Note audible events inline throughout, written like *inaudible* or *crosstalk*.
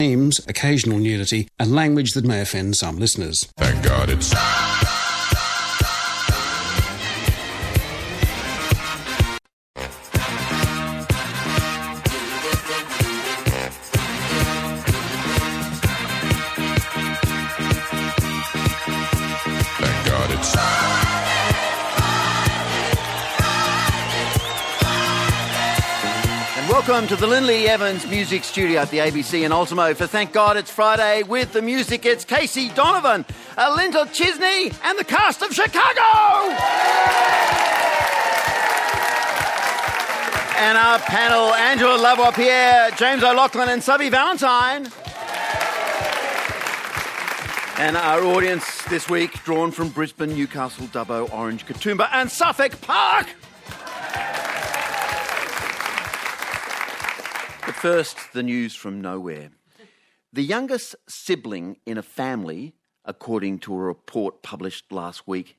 names, occasional nudity, and language that may offend some listeners. Thank God it's. Welcome to the Lindley Evans Music Studio at the ABC in Ultimo for Thank God It's Friday with the music. It's Casey Donovan, uh, Alinta Chidzey, and the cast of Chicago! And our panel, Angela Lavoipierre, James O'Loughlin, and Subby Valentine. And our audience this week, drawn from Brisbane, Newcastle, Dubbo, Orange, Katoomba, and Suffolk Park. First, the news from nowhere. The youngest sibling in a family, according to a report published last week,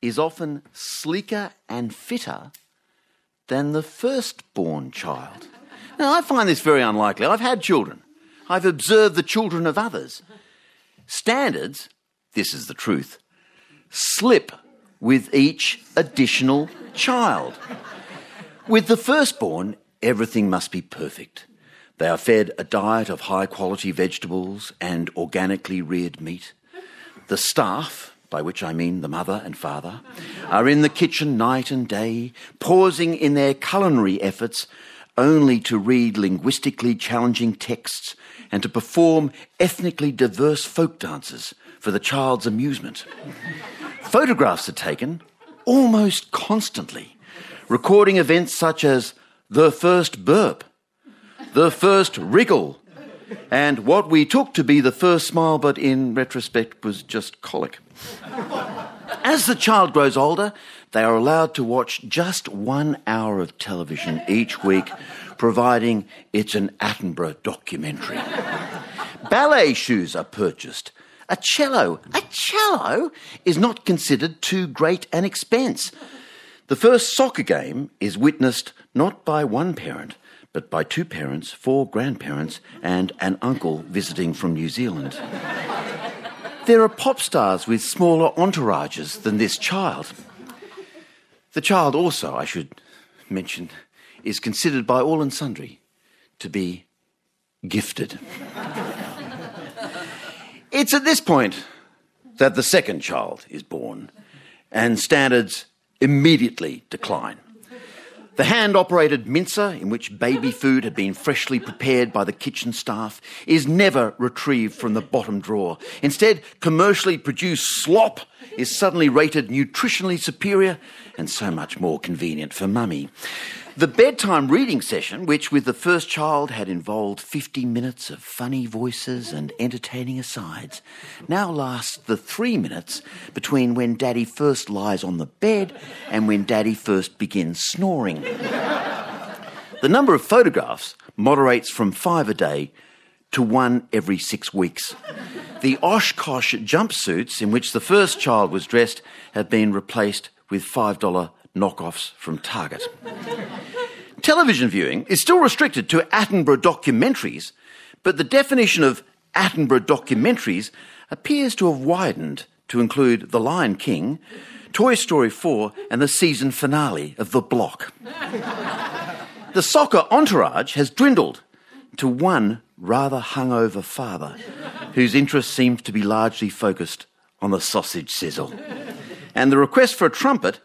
is often sleeker and fitter than the firstborn child. Now, I find this very unlikely. I've had children, I've observed the children of others. Standards, this is the truth, slip with each additional child. With the firstborn, everything must be perfect. They are fed a diet of high quality vegetables and organically reared meat. The staff, by which I mean the mother and father, are in the kitchen night and day, pausing in their culinary efforts only to read linguistically challenging texts and to perform ethnically diverse folk dances for the child's amusement. Photographs are taken almost constantly, recording events such as the first burp, the first wriggle, and what we took to be the first smile, but in retrospect was just colic. As the child grows older, they are allowed to watch just one hour of television each week, providing it's an Attenborough documentary. Ballet shoes are purchased. A cello, a cello is not considered too great an expense. The first soccer game is witnessed not by one parent, but by two parents, four grandparents, and an uncle visiting from New Zealand. There are pop stars with smaller entourages than this child. The child also, I should mention, is considered by all and sundry to be gifted. it's at this point that the second child is born, and standards immediately decline. The hand operated mincer, in which baby food had been freshly prepared by the kitchen staff, is never retrieved from the bottom drawer. Instead, commercially produced slop is suddenly rated nutritionally superior and so much more convenient for mummy. The bedtime reading session, which with the first child had involved 50 minutes of funny voices and entertaining asides, now lasts the three minutes between when daddy first lies on the bed and when daddy first begins snoring. The number of photographs moderates from five a day to one every six weeks. The Oshkosh jumpsuits in which the first child was dressed have been replaced with $5 knockoffs from Target. Television viewing is still restricted to Attenborough documentaries, but the definition of Attenborough documentaries appears to have widened to include The Lion King, Toy Story 4, and the season finale of The Block. the soccer entourage has dwindled to one rather hungover father whose interest seems to be largely focused on the sausage sizzle. And the request for a trumpet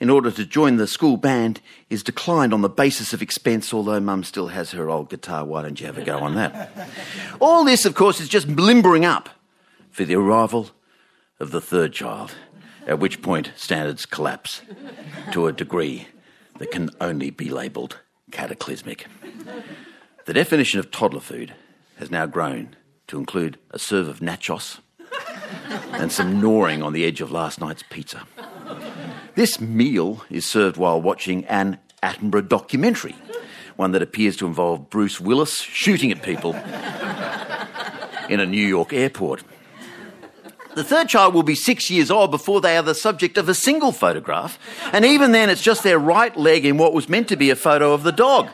in order to join the school band is declined on the basis of expense, although mum still has her old guitar. Why don't you have a go on that? *laughs* All this, of course, is just limbering up for the arrival of the third child, at which point standards collapse to a degree that can only be labelled cataclysmic. The definition of toddler food has now grown to include a serve of nachos and some gnawing on the edge of last night's pizza. This meal is served while watching an Attenborough documentary, one that appears to involve Bruce Willis shooting at people in a New York airport. The third child will be six years old before they are the subject of a single photograph, and even then it's just their right leg in what was meant to be a photo of the dog.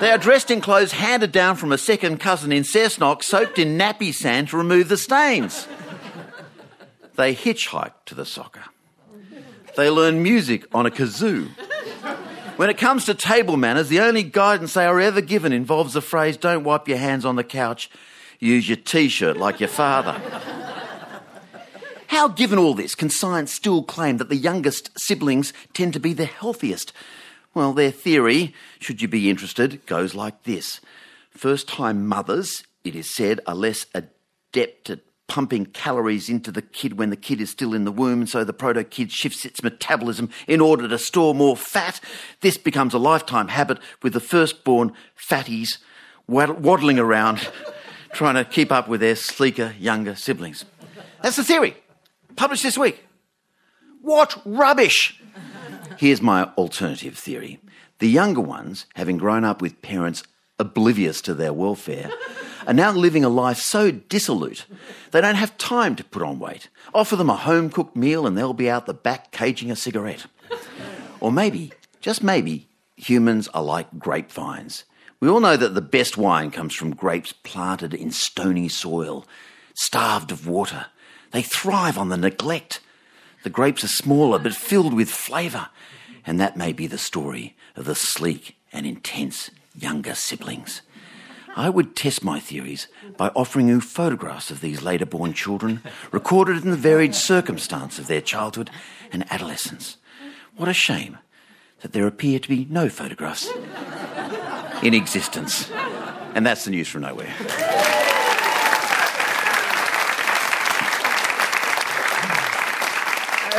They are dressed in clothes handed down from a second cousin in Cessnock, soaked in nappy sand to remove the stains. They hitchhike to the soccer. They learn music on a kazoo. When it comes to table manners, the only guidance they are ever given involves the phrase, don't wipe your hands on the couch, use your t shirt like your father. How, given all this, can science still claim that the youngest siblings tend to be the healthiest? Well, their theory, should you be interested, goes like this. First time mothers, it is said, are less adept at pumping calories into the kid when the kid is still in the womb, so the proto kid shifts its metabolism in order to store more fat. This becomes a lifetime habit with the firstborn fatties waddling around *laughs* trying to keep up with their sleeker younger siblings. That's the theory. Published this week. What rubbish! Here's my alternative theory. The younger ones, having grown up with parents oblivious to their welfare, are now living a life so dissolute they don't have time to put on weight. Offer them a home cooked meal and they'll be out the back caging a cigarette. Or maybe, just maybe, humans are like grapevines. We all know that the best wine comes from grapes planted in stony soil, starved of water. They thrive on the neglect. The grapes are smaller but filled with flavour. And that may be the story of the sleek and intense younger siblings. I would test my theories by offering you photographs of these later born children, recorded in the varied circumstance of their childhood and adolescence. What a shame that there appear to be no photographs in existence. And that's the news from nowhere.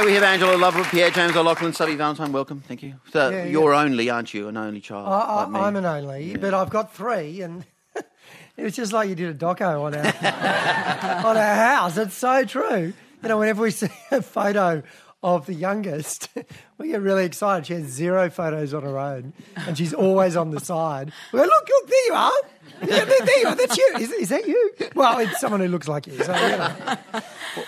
We have Angela Lavoipierre James O'Loughlin, Subby Valentine. Welcome, thank you. So Yeah, you're only, aren't you? An only child. I, like me. I, I'm an only, but I've got three, and it was just like you did a doco on our *laughs* on our house. It's so true. You know, whenever we *laughs* see a photo of the youngest, *laughs* we get really excited. She has zero photos on her own, and she's always on the side. We go, look, look, there you are. Yeah, there, there you are. That's you. Is, is that you? Well, it's someone who looks like you. So, you know.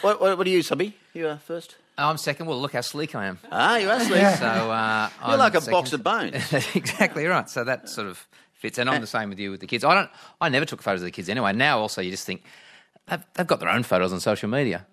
What, what, what are you, Subby? You are first. I'm second. Well, look how sleek I am. Ah, you are sleep. Yeah. So uh, You're I'm like a second. box of bones. exactly right. So that sort of fits, and I'm the same with you with the kids. I don't. I never took photos of the kids anyway. Now, also, you just think they've, they've got their own photos on social media.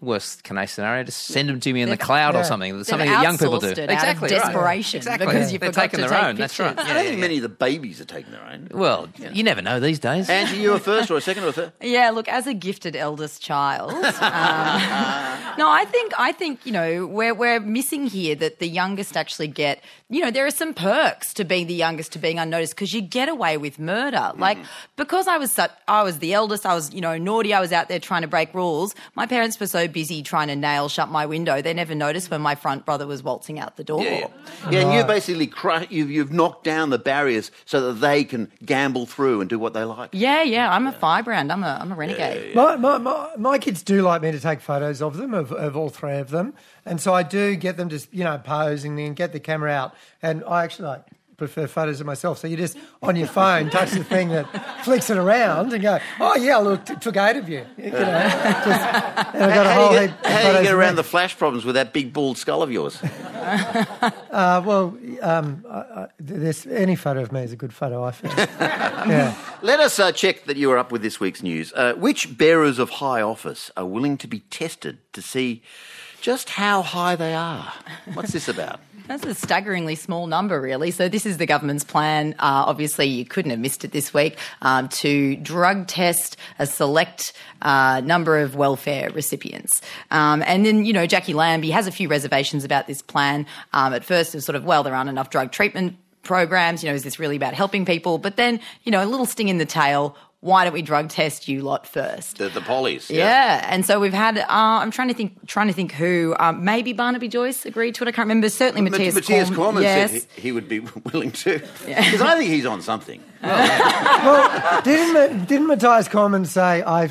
Worst case scenario, just send them to me in the They've- cloud or Yeah. something. Something that young people do. it exactly out of right. desperation Exactly. because you They're taking their take own. That's right. pictures. I don't yeah, think yeah. many of the babies are taking their own. Well, you never know these days. Angie, you were first or a second or a third? *laughs* Yeah, look, as a gifted eldest child, um, *laughs* no, I think I think you know we're we're missing here that the youngest actually get. You know, there are some perks to being the youngest to being unnoticed because you get away with murder. Mm. Like because I was such, I was the eldest. I was you know naughty. I was out there trying to break rules. My parents were so busy trying to nail shut my window, they never noticed when my front brother was waltzing out the door. Yeah, yeah. yeah and you basically cru- you've, you've knocked down the barriers so that they can gamble through and do what they like. Yeah, yeah, I'm a firebrand. I'm a I'm a renegade. My, my, my, my kids do like me to take photos of them, of, of all three of them. And so I do get them to, you know, pose and get the camera out. And I actually like prefer photos of myself. So you just, on your phone, touch the thing that flicks it around and go, oh, yeah, look, t- took eight of you. You know, just, and I got a How whole do you heap get, how do you get around the flash problems with that big bald skull of yours? Uh, well, um, I, I, there's, any photo of me is a good photo, I feel. *laughs* yeah. Let us uh, check that you are up with this week's news. Uh, which bearers of high office are willing to be tested to see just how high they are? What's this about? *laughs* That's a staggeringly small number, really. So, this is the government's plan. Uh, obviously, you couldn't have missed it this week um, to drug test a select uh, number of welfare recipients. Um, and then, you know, Jacqui Lambie has a few reservations about this plan. Um, at first, it was sort of, well, there aren't enough drug treatment programs. You know, is this really about helping people? But then, you know, a little sting in the tail. Why don't we drug test you lot first? The, the pollies. Yeah, and so we've had. Uh, I'm trying to think. Trying to think who. Um, maybe Barnaby Joyce agreed to it. I can't remember. Certainly Mat- Mathias. Mathias Corm- Cormann yes. said he, he would be *laughs* willing to. Because I think he's on something. Well, *laughs* didn't, didn't Mathias Cormann say, I,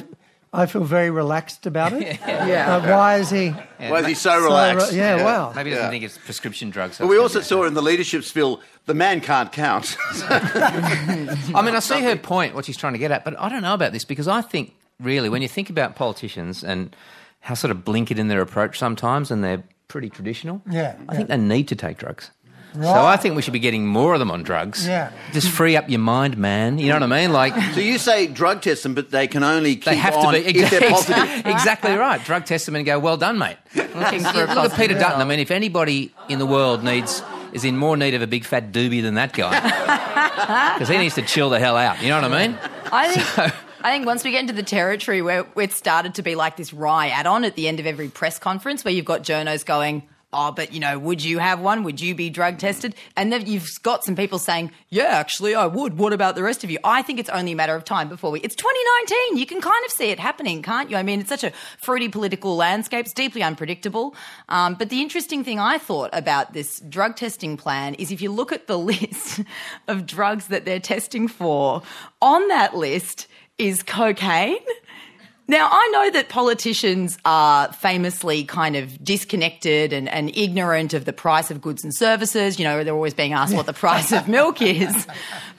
I feel very relaxed about it? *laughs* Yeah. Uh, why is he Why is he so so relaxed? re- yeah, wow. Maybe he doesn't think it's prescription drugs. But we also saw in the leadership spill, the man can't count. *laughs* I mean, I see her point, what she's trying to get at, but I don't know about this because I think really, when you think about politicians and how sort of blinkered in their approach sometimes, and they're pretty traditional. Yeah, I think they need to take drugs. So I think we should be getting more of them on drugs. Yeah. Just free up your mind, man. You know what I mean? Like So you say drug test them, but they can only keep they have on to be if they're positive. *laughs* exactly right. Drug test them and go, well done, mate. *laughs* Looking for Look at positive Peter Dutton. I mean, if anybody in the world needs is in more need of a big fat doobie than that guy, *laughs* because he needs to chill the hell out. You know what I mean? I think. I think once we get into the territory where it started to be like this wry add-on at the end of every press conference, where you've got journos going, "Oh, but you know, would you have one? Would you be drug tested?" And then you've got some people saying, "Yeah, actually, I would. What about the rest of you?" I think it's only a matter of time before we. It's 2019. You can kind of see it happening, can't you? I mean, it's such a fruity political landscape. It's deeply unpredictable. Um, but the interesting thing I thought about this drug testing plan is if you look at the *laughs* list of drugs that they're testing for, on that list is cocaine. Now, I know that politicians are famously kind of disconnected and, and ignorant of the price of goods and services. You know, they're always being asked what the price of milk is.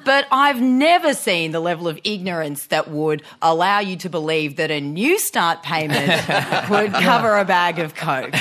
But I've never seen the level of ignorance that would allow you to believe that a Newstart payment *laughs* would cover a bag of Coke.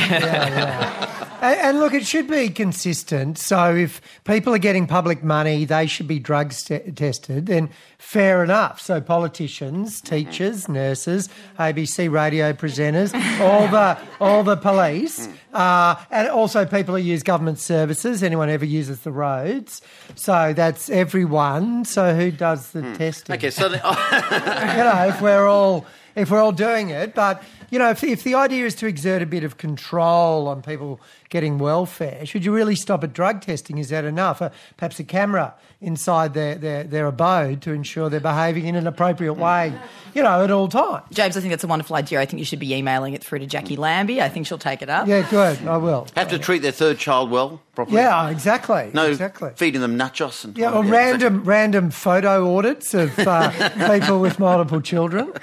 And, and look, it should be consistent. So if people are getting public money, they should be drug st- tested. Then fair enough. So politicians, teachers, nurses, ABC radio presenters, all the all the police, uh, and also people who use government services. Anyone who ever uses the roads. So that's everyone. So who does the testing? Okay, so the, *laughs* you know, if we're all if we're all doing it. But you know, if, if the idea is to exert a bit of control on people getting welfare, should you really stop at drug testing? Is that enough? Uh, perhaps a camera inside their, their, their abode to ensure they're behaving in an appropriate way, you know, at all times. James, I think that's a wonderful idea. I think you should be emailing it through to Jacqui Lambie. I think she'll take it up. Yeah, good. I will. have to treat their third child well, properly. Yeah, exactly. No exactly. feeding them nachos and Yeah, or exactly. random random photo audits of uh, *laughs* people with multiple children.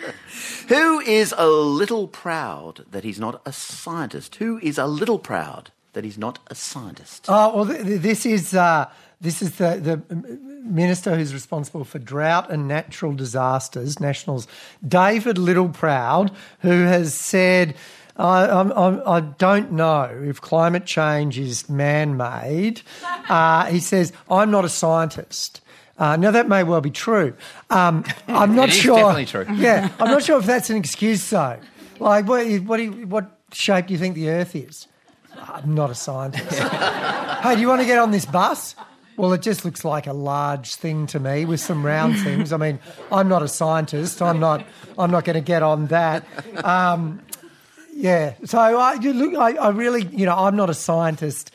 Who is a little proud that he's not a scientist? Who is a little proud that he's not a scientist? Oh well, th- th- this is uh, this is the the minister who's responsible for drought and natural disasters, Nationals, David Littleproud, who has said. I, I'm, I'm, I don't know if climate change is man-made. *laughs* Uh, he says, "I'm not a scientist." Uh, now that may well be true. Um, I'm *laughs* not It is sure. definitely true. Yeah, *laughs* I'm not sure if that's an excuse though. Like, what, what, do you, what shape do you think the Earth is? I'm not a scientist. *laughs* hey, do you want to get on this bus? Well, it just looks like a large thing to me with some round *laughs* things. I mean, I'm not a scientist. I'm not. I'm not going to get on that. Um, yeah. So I you look. I, I really, you know, I'm not a scientist.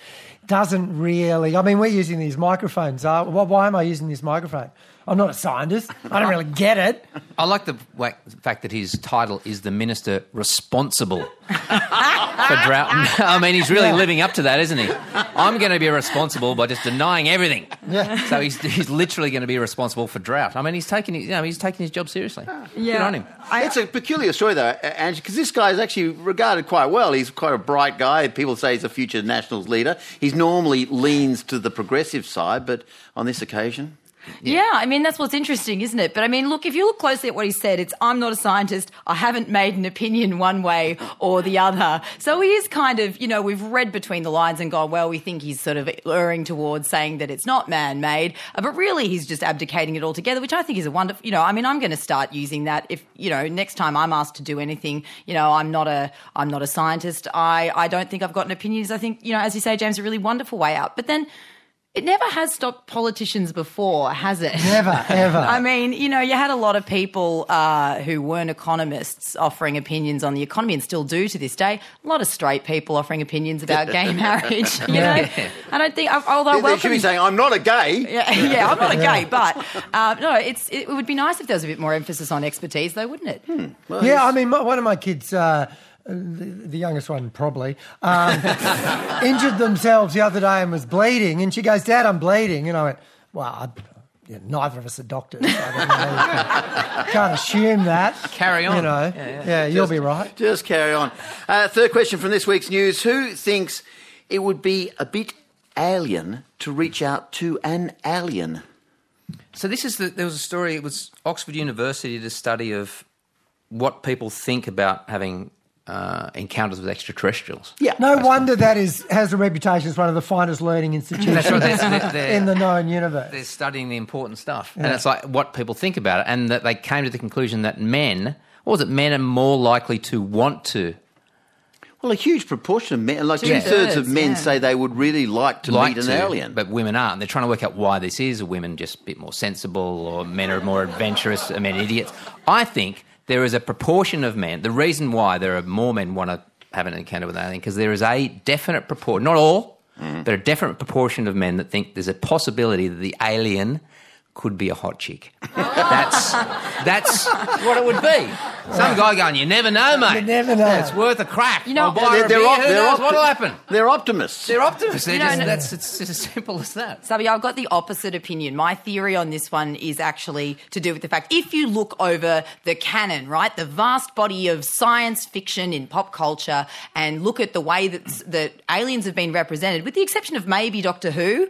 Doesn't really. I mean, we're using these microphones. Uh, why am I using this microphone? I'm not a scientist. I don't really get it. I like the wa- fact that his title is the minister responsible *laughs* for drought. *laughs* I mean, he's really Yeah. living up to that, isn't he? I'm going to be responsible by just denying everything. Yeah. So he's, he's literally going to be responsible for drought. I mean, he's taking you know he's taking his job seriously. Yeah. Good on him. it's a peculiar story, though, Ange, because this guy is actually regarded quite well. He's quite a bright guy. People say he's a future Nationals leader. He normally leans to the progressive side, but on this occasion, Yeah, I mean, that's what's interesting, isn't it? But I mean, look, if you look closely at what he said, it's I'm not a scientist. I haven't made an opinion one way or the other. So he is kind of, you know, we've read between the lines and gone, well, we think he's sort of erring towards saying that it's not man made. Uh, But really, he's just abdicating it altogether, which I think is a wonderful, you know, I mean, I'm going to start using that if, you know, next time I'm asked to do anything, you know, I'm not a, I'm not a scientist. I, I don't think I've got an opinion. I think, you know, as you say, James, a really wonderful way out. But then, it never has stopped politicians before, has it? Never, *laughs* ever. I mean, you know, you had a lot of people uh, who weren't economists offering opinions on the economy and still do to this day. A lot of straight people offering opinions about gay *laughs* marriage. You *laughs* know, I don't think. Although they, they welcome, should be saying, "I'm not a gay." yeah, yeah, I'm not a gay, but uh, no, it's it would be nice if there was a bit more emphasis on expertise, though, wouldn't it? Yeah, I mean, my, one of my kids, uh, the, the youngest one probably, um, *laughs* injured themselves the other day and was bleeding. And she goes, Dad, I'm bleeding. And I went, Well, I, yeah, neither of us are doctors. So I don't know. Can't assume that. Carry on. You know, Yeah, yeah, yeah. you'll be right. Just carry on. Uh, third question from this week's news: Who thinks it would be a bit alien to reach out to an alien? So this is the, there was a story. It was Oxford University did a study of what people think about having uh, encounters with extraterrestrials. Yeah. No wonder that is has a reputation as one of the finest learning institutions That's right. They're, they're- they're- *laughs* in the known universe. they're studying the important stuff, and it's like what people think about it, and that they came to the conclusion that men, what was it, men are more likely to want to Well, a huge proportion of men, like two Two-thirds, of men, yeah. say they would really like to like meet an to, alien. but women aren't. They're trying to work out why this is. Are women just a bit more sensible, or men are more adventurous? Are men idiots? I think there is a proportion of men. The reason why there are more men want to have an encounter with an alien because there is a definite proportion, not all, mm. but a definite proportion of men that think there's a possibility that the alien could be a hot chick. *laughs* That's that's what it would be. Some guy going, you never know, mate. You never know. It's worth a crack. You know- I'll buy her a they're, beer. op- Who they're knows opti- what'll happen? They're optimists. They're optimists. They're You know, just, no- that's it's, it's as simple as that. Subby, I've got the opposite opinion. My theory on this one is actually to do with the fact if you look over the canon, right, the vast body of science fiction in pop culture, and look at the way that that aliens have been represented, with the exception of maybe Doctor Who,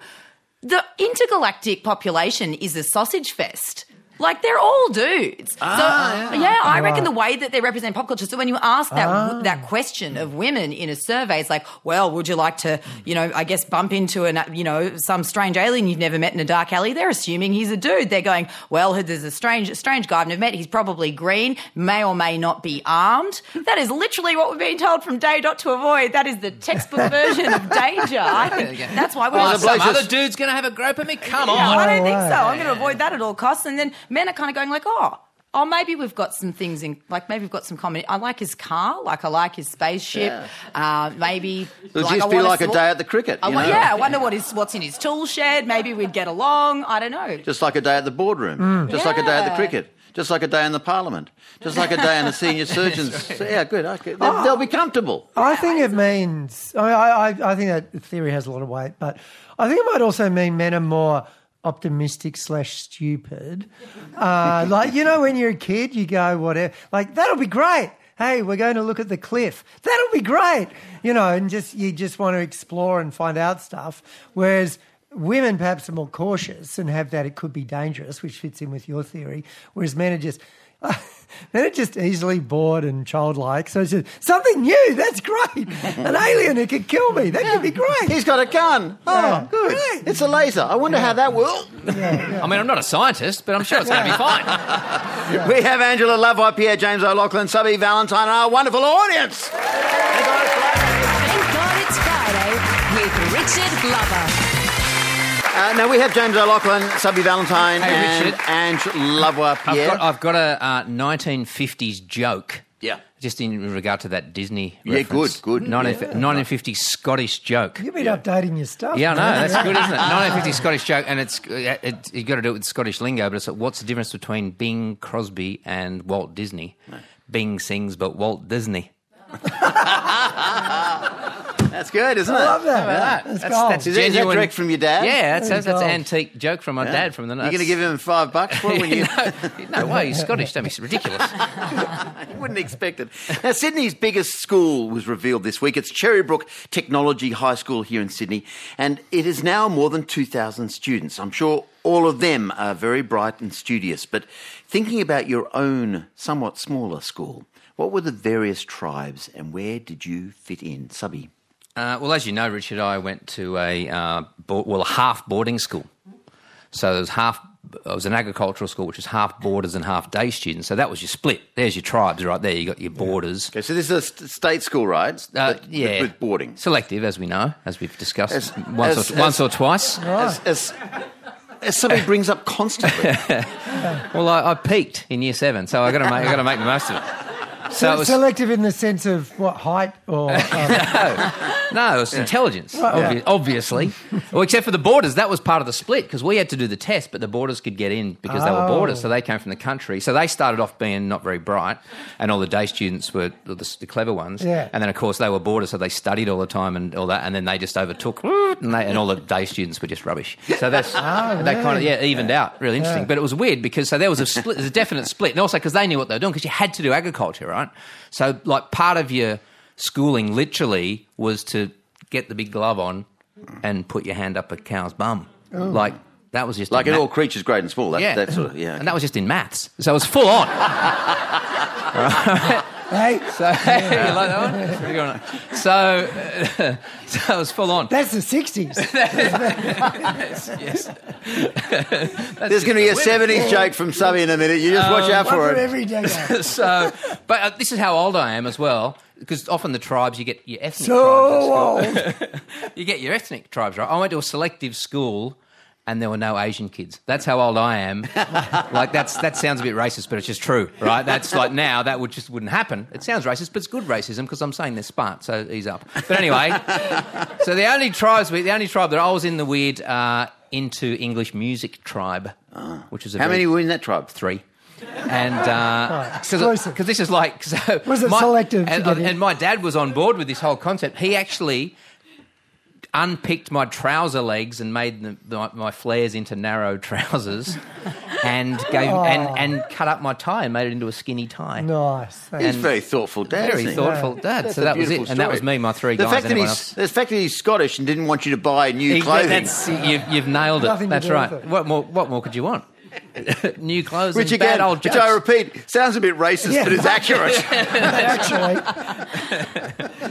the intergalactic population is a sausage fest. Like they're all dudes. so ah, yeah, I reckon the way that they represent pop culture. So when you ask that ah. that question of women in a survey, it's like, well, would you like to, you know, I guess bump into an, you know, some strange alien you've never met in a dark alley? They're assuming he's a dude. They're going, well, there's a strange strange guy I've never met. He's probably green, may or may not be armed. That is literally what we're being told from Day dot to Avoid. That is the textbook *laughs* version of danger. I think that's why we're Oh, some other dude's going to have a grope at me? Come no, on. I don't think so. I'm going to avoid that at all costs. And then men are kind of going like, oh, oh, maybe we've got some things in, like maybe we've got some common. I like his car, like I like his spaceship. Uh, maybe It'll like, just I be like a sw- day at the cricket. I you wa- know? yeah, I wonder what is what's in his tool shed. Maybe we'd get along. I don't know. Just like a day at the boardroom. Just like a day at the cricket. Just like a day in the parliament. Just like a day in the senior *laughs* surgeons. Yeah, good. Okay. They'll, they'll be comfortable. I think it means. I, mean, I, I, I think that theory has a lot of weight, but I think it might also mean men are more optimistic slash stupid. Uh, *laughs* like you know, when you're a kid, you go whatever. Like that'll be great. Hey, we're going to look at the cliff. That'll be great. You know, and just you just want to explore and find out stuff. Whereas women perhaps are more cautious and have that it could be dangerous, which fits in with your theory. Whereas men are just *laughs* men it just easily bored and childlike. So it's just something new. That's great. An alien who could kill me. That could be great. He's got a gun. Oh, Yeah. good. Great. It's a laser. I wonder how that will. I mean, I'm not a scientist, but I'm sure it's going to be fine. *laughs* We have Angela Lavoipierre James O'Loughlin, Subby Valentine, and our wonderful audience. Thank God it's Friday with Richard Glover. Uh, now we have James O'Loughlin, Subby Valentine, Hey, and Richard. Ange Lovejoy, I've got, I've got a uh, 1950s joke. Yeah. Just in regard to that Disney. Yeah, reference. good, good. 19, 1950s Scottish joke. You've been updating your stuff. Yeah, I know. That's good, isn't it? *laughs* 1950 Scottish joke, and it's it, it, you got to do it with Scottish lingo. But it's like, what's the difference between Bing Crosby and Walt Disney? Bing sings, but Walt Disney. *laughs* That's good, isn't it? I love that. How about that? That's, That's- gold. that's Is that, is that Genuine- direct from your dad? Yeah, that's, that's, that's an antique joke from my dad from the. You're going to give him five bucks for it when *laughs* you. no, no way, he's Scottish. Don't be ridiculous. *laughs* You wouldn't expect it. Now, Sydney's biggest school was revealed this week. It's Cherrybrook Technology High School here in Sydney, and it is now more than 2,000 students. I'm sure all of them are very bright and studious, but thinking about your own somewhat smaller school, what were the various tribes and where did you fit in? Subby. Uh, well, as you know, Richard, I went to a uh, bo- well a half boarding school. So there was half. It was an agricultural school, which was half boarders and half day students. So that was your split. There's your tribes right there. You got your boarders. Okay, so this is a st- state school, right? Uh, But- yeah, With boarding. selective, as we know, as we've discussed As- once, as- or, once as- or twice. As, as, as somebody brings up constantly. *laughs* Well, I, I peaked in year seven, so I got to make I got to make the most of it. So was, Selective in the sense of what height or *laughs* um, no, it was intelligence, obvi- obviously. well, except for the borders, that was part of the split because we had to do the test, but the borders could get in because they were Oh. borders, so they came from the country. So they started off being not very bright, and all the day students were the, the clever ones. Yeah. And then, of course, they were borders, so they studied all the time and all that, and then they just overtook, and, they, and all the day students were just rubbish. So that's *laughs* that kind of yeah evened out, really interesting. But it was weird because so there was a split, there's a definite split, and also because they knew what they were doing because you had to do agriculture, right? So like part of your schooling literally was to get the big glove on and put your hand up a cow's bum, oh. like that was just like in in ma- all creatures great and small. That, yeah, that sort of, yeah. and that was just in maths, so it was full on. *laughs* *laughs* Right? Hey, So *laughs* you like that one? Pretty good one. So, *laughs* so it was full on. that's the 60s. *laughs* yes. There's going to be a 70s joke from Subby in a minute. You just watch out for for it. every decade. so, but uh, this is how old I am as well. Because often the tribes you get your ethnic So tribes. at old. you get your ethnic tribes right. I went to a selective school, and there were no Asian kids. That's how old I am. *laughs* like that's that sounds a bit racist, but it's just true, right? That's like now that would just wouldn't happen. It sounds racist, but it's good racism because I'm saying they're smart. So ease up. But anyway, *laughs* so the only tribes, we- the only tribe that I was in the weird uh, into English music tribe, which was a How very- many were in that tribe? three. And uh because this is like so Was it my- selective And, and my dad was on board with this whole concept. He actually unpicked my trouser legs and made the, the, my flares into narrow *laughs* trousers, and gave Oh. and, and cut up my tie and made it into a skinny tie. Nice. He's And- very thoughtful dad. Very isn't he? thoughtful dad. That's so that was it, beautiful and that was me, my three the guys. Fact and that he's, else. the fact that he's Scottish and didn't want you to buy new He- clothing. That's, you've, you've nailed it. Nothing That's right. it. What more? What more could you want? *laughs* New clothes which and bad again, old which. I repeat, sounds a bit racist, Yeah. but it's accurate. *laughs* Actually,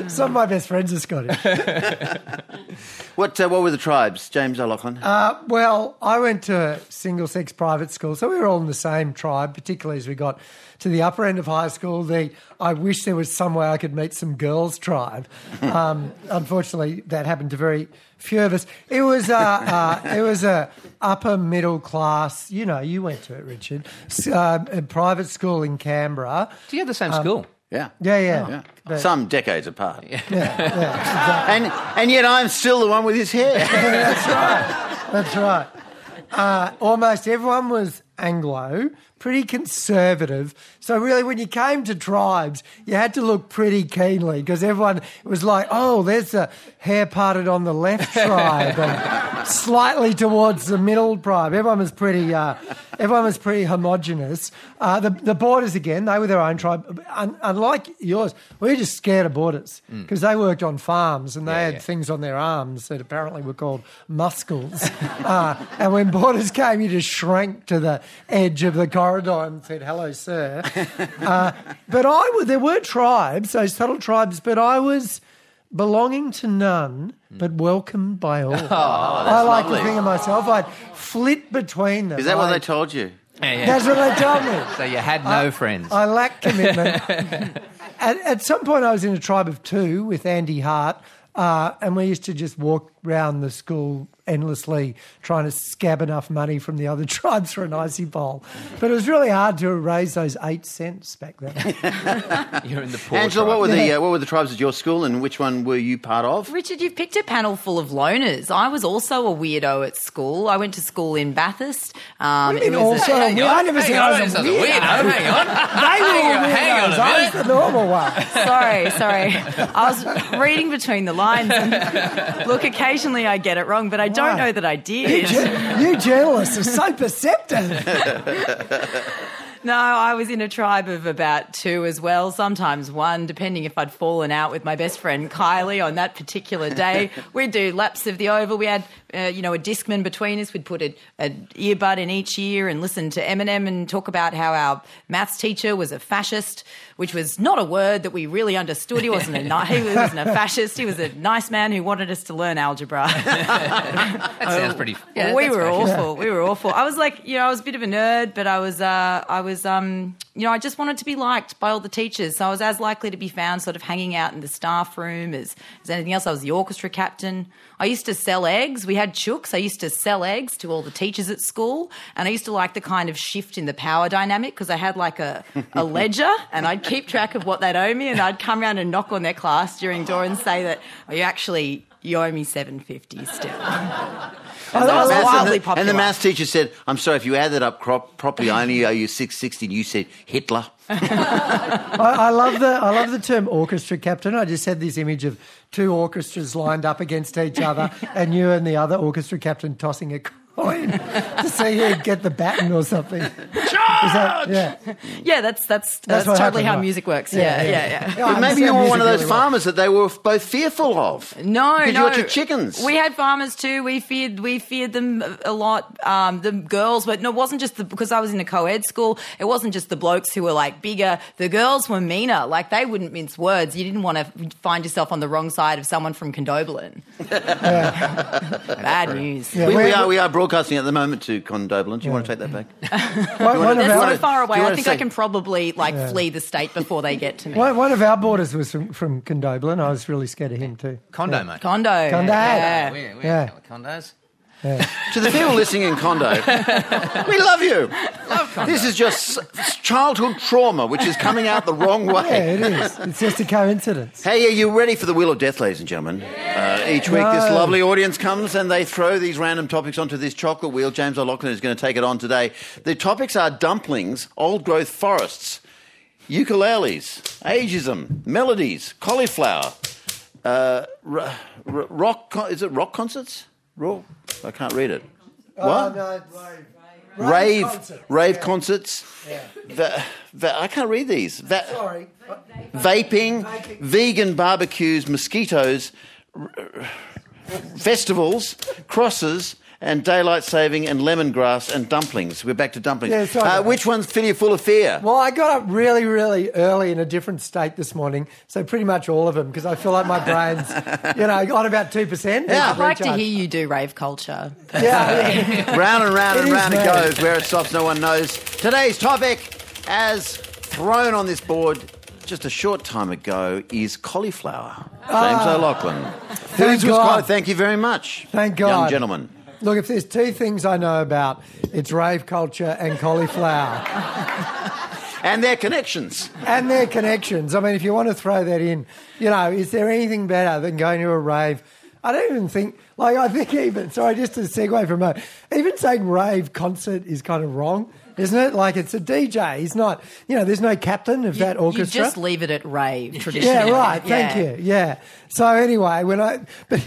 some of my best friends are Scottish. *laughs* what uh, what were the tribes, James O'Loughlin? Uh, well, I went to single sex private school, so we were all in the same tribe, particularly as we got to the upper end of high school. The I wish there was some way I could meet some girls' tribe. Um, unfortunately, that happened to very few of us. It was a, uh, it was a upper middle class. You know, you went to it, Richard. Uh, a private school in Canberra. Do you have the same Um, school? yeah. Yeah, yeah. Yeah. But- Some decades apart. yeah, yeah, *laughs* And and yet I'm still the one with his hair. *laughs* That's right. That's right. Uh, almost everyone was Anglo, pretty conservative. So really, when you came to tribes, you had to look pretty keenly because everyone was like, "Oh, there's the hair parted on the left tribe, and slightly towards the middle tribe." Everyone was pretty. Uh, everyone was pretty homogenous. Uh, the the borders again, they were their own tribe. Un- unlike yours, we were just scared of borders because they worked on farms and they had yeah. things on their arms that apparently were called muscles. *laughs* uh, and when borders came, you just shrank to the edge of the corridor and said, "Hello, sir." *laughs* Uh, but I, w- there were tribes, those subtle tribes, but I was belonging to none, but welcomed by all. *laughs* I like lovely. to think of myself. I'd flit between them. Is that what I- they told you? Yeah, yeah. That's what they told me. *laughs* So you had no friends. I lack commitment. at, at some point, I was in a tribe of two with Andy Hart, uh, and we used to just walk round the school endlessly trying to scab enough money from the other *laughs* tribes for an icy bowl. But it was really hard to raise those eight cents back then. *laughs* You're in the poor Angela, tribe. what were the Yeah. uh, what were the tribes at your school, and which one were you part of? Richard, you've picked a panel full of loners. I was also a weirdo at school. I went to school in Bathurst. Um, And it was also, a- Hang I on, never hang said on, I was this a is weirdo. Hang on. They were all Hang hang on weirdos. a I was the normal one. sorry, sorry. I was reading between the lines. And look, occasionally I get it wrong, but I don't know that I did. You journalists are so perceptive. No, I was in a tribe of about two as well, sometimes one, depending if I'd fallen out with my best friend Kylie on that particular day. We'd do laps of the oval. We had, uh, you know, a discman between us. We'd put a, an earbud in each ear and listen to Eminem and talk about how our maths teacher was a fascist, which was not a word that we really understood. He wasn't a *laughs* he wasn't a fascist. He was a nice man who wanted us to learn algebra. *laughs* That sounds pretty. Yeah, we were fashion. awful. We were awful. I was like, you know, I was a bit of a nerd, but I was, uh, I was, um, you know, I just wanted to be liked by all the teachers. So I was as likely to be found sort of hanging out in the staff room as, as anything else. I was the orchestra captain. I used to sell eggs. We had chooks. I used to sell eggs to all the teachers at school. And I used to like the kind of shift in the power dynamic because I had like a, a *laughs* ledger and I'd keep track of what they'd owe me and I'd come around and knock on their class during door and say that, oh, you actually, you owe me 750 still. *laughs* And I was Maths- the, popular. and the maths teacher said, "I'm sorry if you add that up crop, properly. I only owe you six sixty. You said Hitler. *laughs* I, I love the I love the term orchestra captain. I just had this image of two orchestras lined up against each other, and you and the other orchestra captain tossing a point to see who'd get the baton or something. Is that- yeah. Yeah, that's that's that's, what totally happened, how right. music works. Yeah, yeah, yeah. Yeah, I But maybe you were one of those really well. farmers that they were both fearful of. No, Because no. you got your chickens. We had farmers too. We feared we feared them a- a lot. Um, the girls, but no, it wasn't just the because I was in a co-ed school. It wasn't just the blokes who were like bigger. The girls were meaner. Like they wouldn't mince words. You didn't want to find yourself on the wrong side of someone from Condobolin. *laughs* Bad news. Yeah, we, we are we are broadcasting at the moment to Con Condobolin. Do you want to take that back? *laughs* One, one of They're you so our, far away. I think say- I can probably like flee the state before they get to me. one, one of our borders was from, from Condobolin. I was really scared of him too. Condo, mate. Condo. Condo. Yeah. We're, we're Yeah. condos. *laughs* to the people listening in Condo, we love you. This is just childhood trauma, which is coming out the wrong Yeah, way. it is. It's just a coincidence. Hey, are you ready for the Wheel of Death, ladies and gentlemen? Uh, each week, this lovely audience comes and they throw these random topics onto this chocolate wheel. James O'Loughlin is going to take it on today. The topics are dumplings, old growth forests, ukuleles, ageism, melodies, cauliflower, uh, r- r- rock. Con- is it rock concerts? Rock? I can't read it. Oh, what? Oh, no, rave, concert. rave concerts. Va- va- I can't read these. Va- Sorry. vaping, vegan barbecues, mosquitoes, r- r- festivals, crosses, and daylight saving, and lemongrass and dumplings. We're back to dumplings. Yeah, sorry uh, which one's fill you full of fear? Well, I got up really, really early in a different state this morning, so pretty much all of them because I feel like my brain's, *laughs* you know, on about two percent. Yeah. I'd like to hear you do rave culture. Yeah, yeah. *laughs* *laughs* round and round It and is round it mad. goes. Where it stops, no one knows. Today's topic, as thrown on this board just a short time ago, is cauliflower. James O'Loughlin. Thank Whose was God. quali- Thank you very much. Thank God. Young gentleman. Look, if there's two things I know about, it's rave culture and cauliflower *laughs* And their connections. and their connections. I mean, if you want to throw that in, you know, is there anything better than going to a rave? I don't even think, like, I think even, sorry, just to segue from a, even saying rave concert is kind of wrong, isn't it? Like, it's a DJ. He's not, you know, there's no captain of that orchestra. You orchestra. just leave it at rave traditionally. Yeah, right. Thank Yeah. you. Yeah. So anyway, when I, but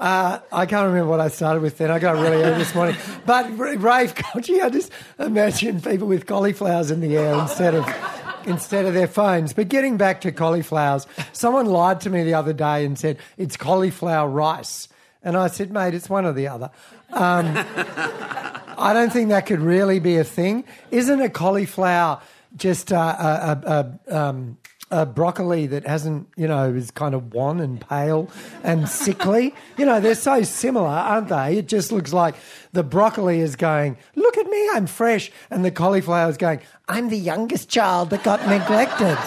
uh, I can't remember what I started with then. I got really early this morning. But rave culture, I just imagine people with cauliflowers in the air instead of instead of their phones. But getting back to cauliflowers, someone lied to me the other day and said it's cauliflower rice, and I said, mate, it's one or the other. Um, *laughs* I don't think that could really be a thing. Isn't a cauliflower just uh, a, a, a, um, a broccoli that hasn't, you know, is kind of wan and pale and sickly? you know, they're so similar, aren't they? It just looks like the broccoli is going, look at me, I'm fresh. And the cauliflower is going, I'm the youngest child that got neglected.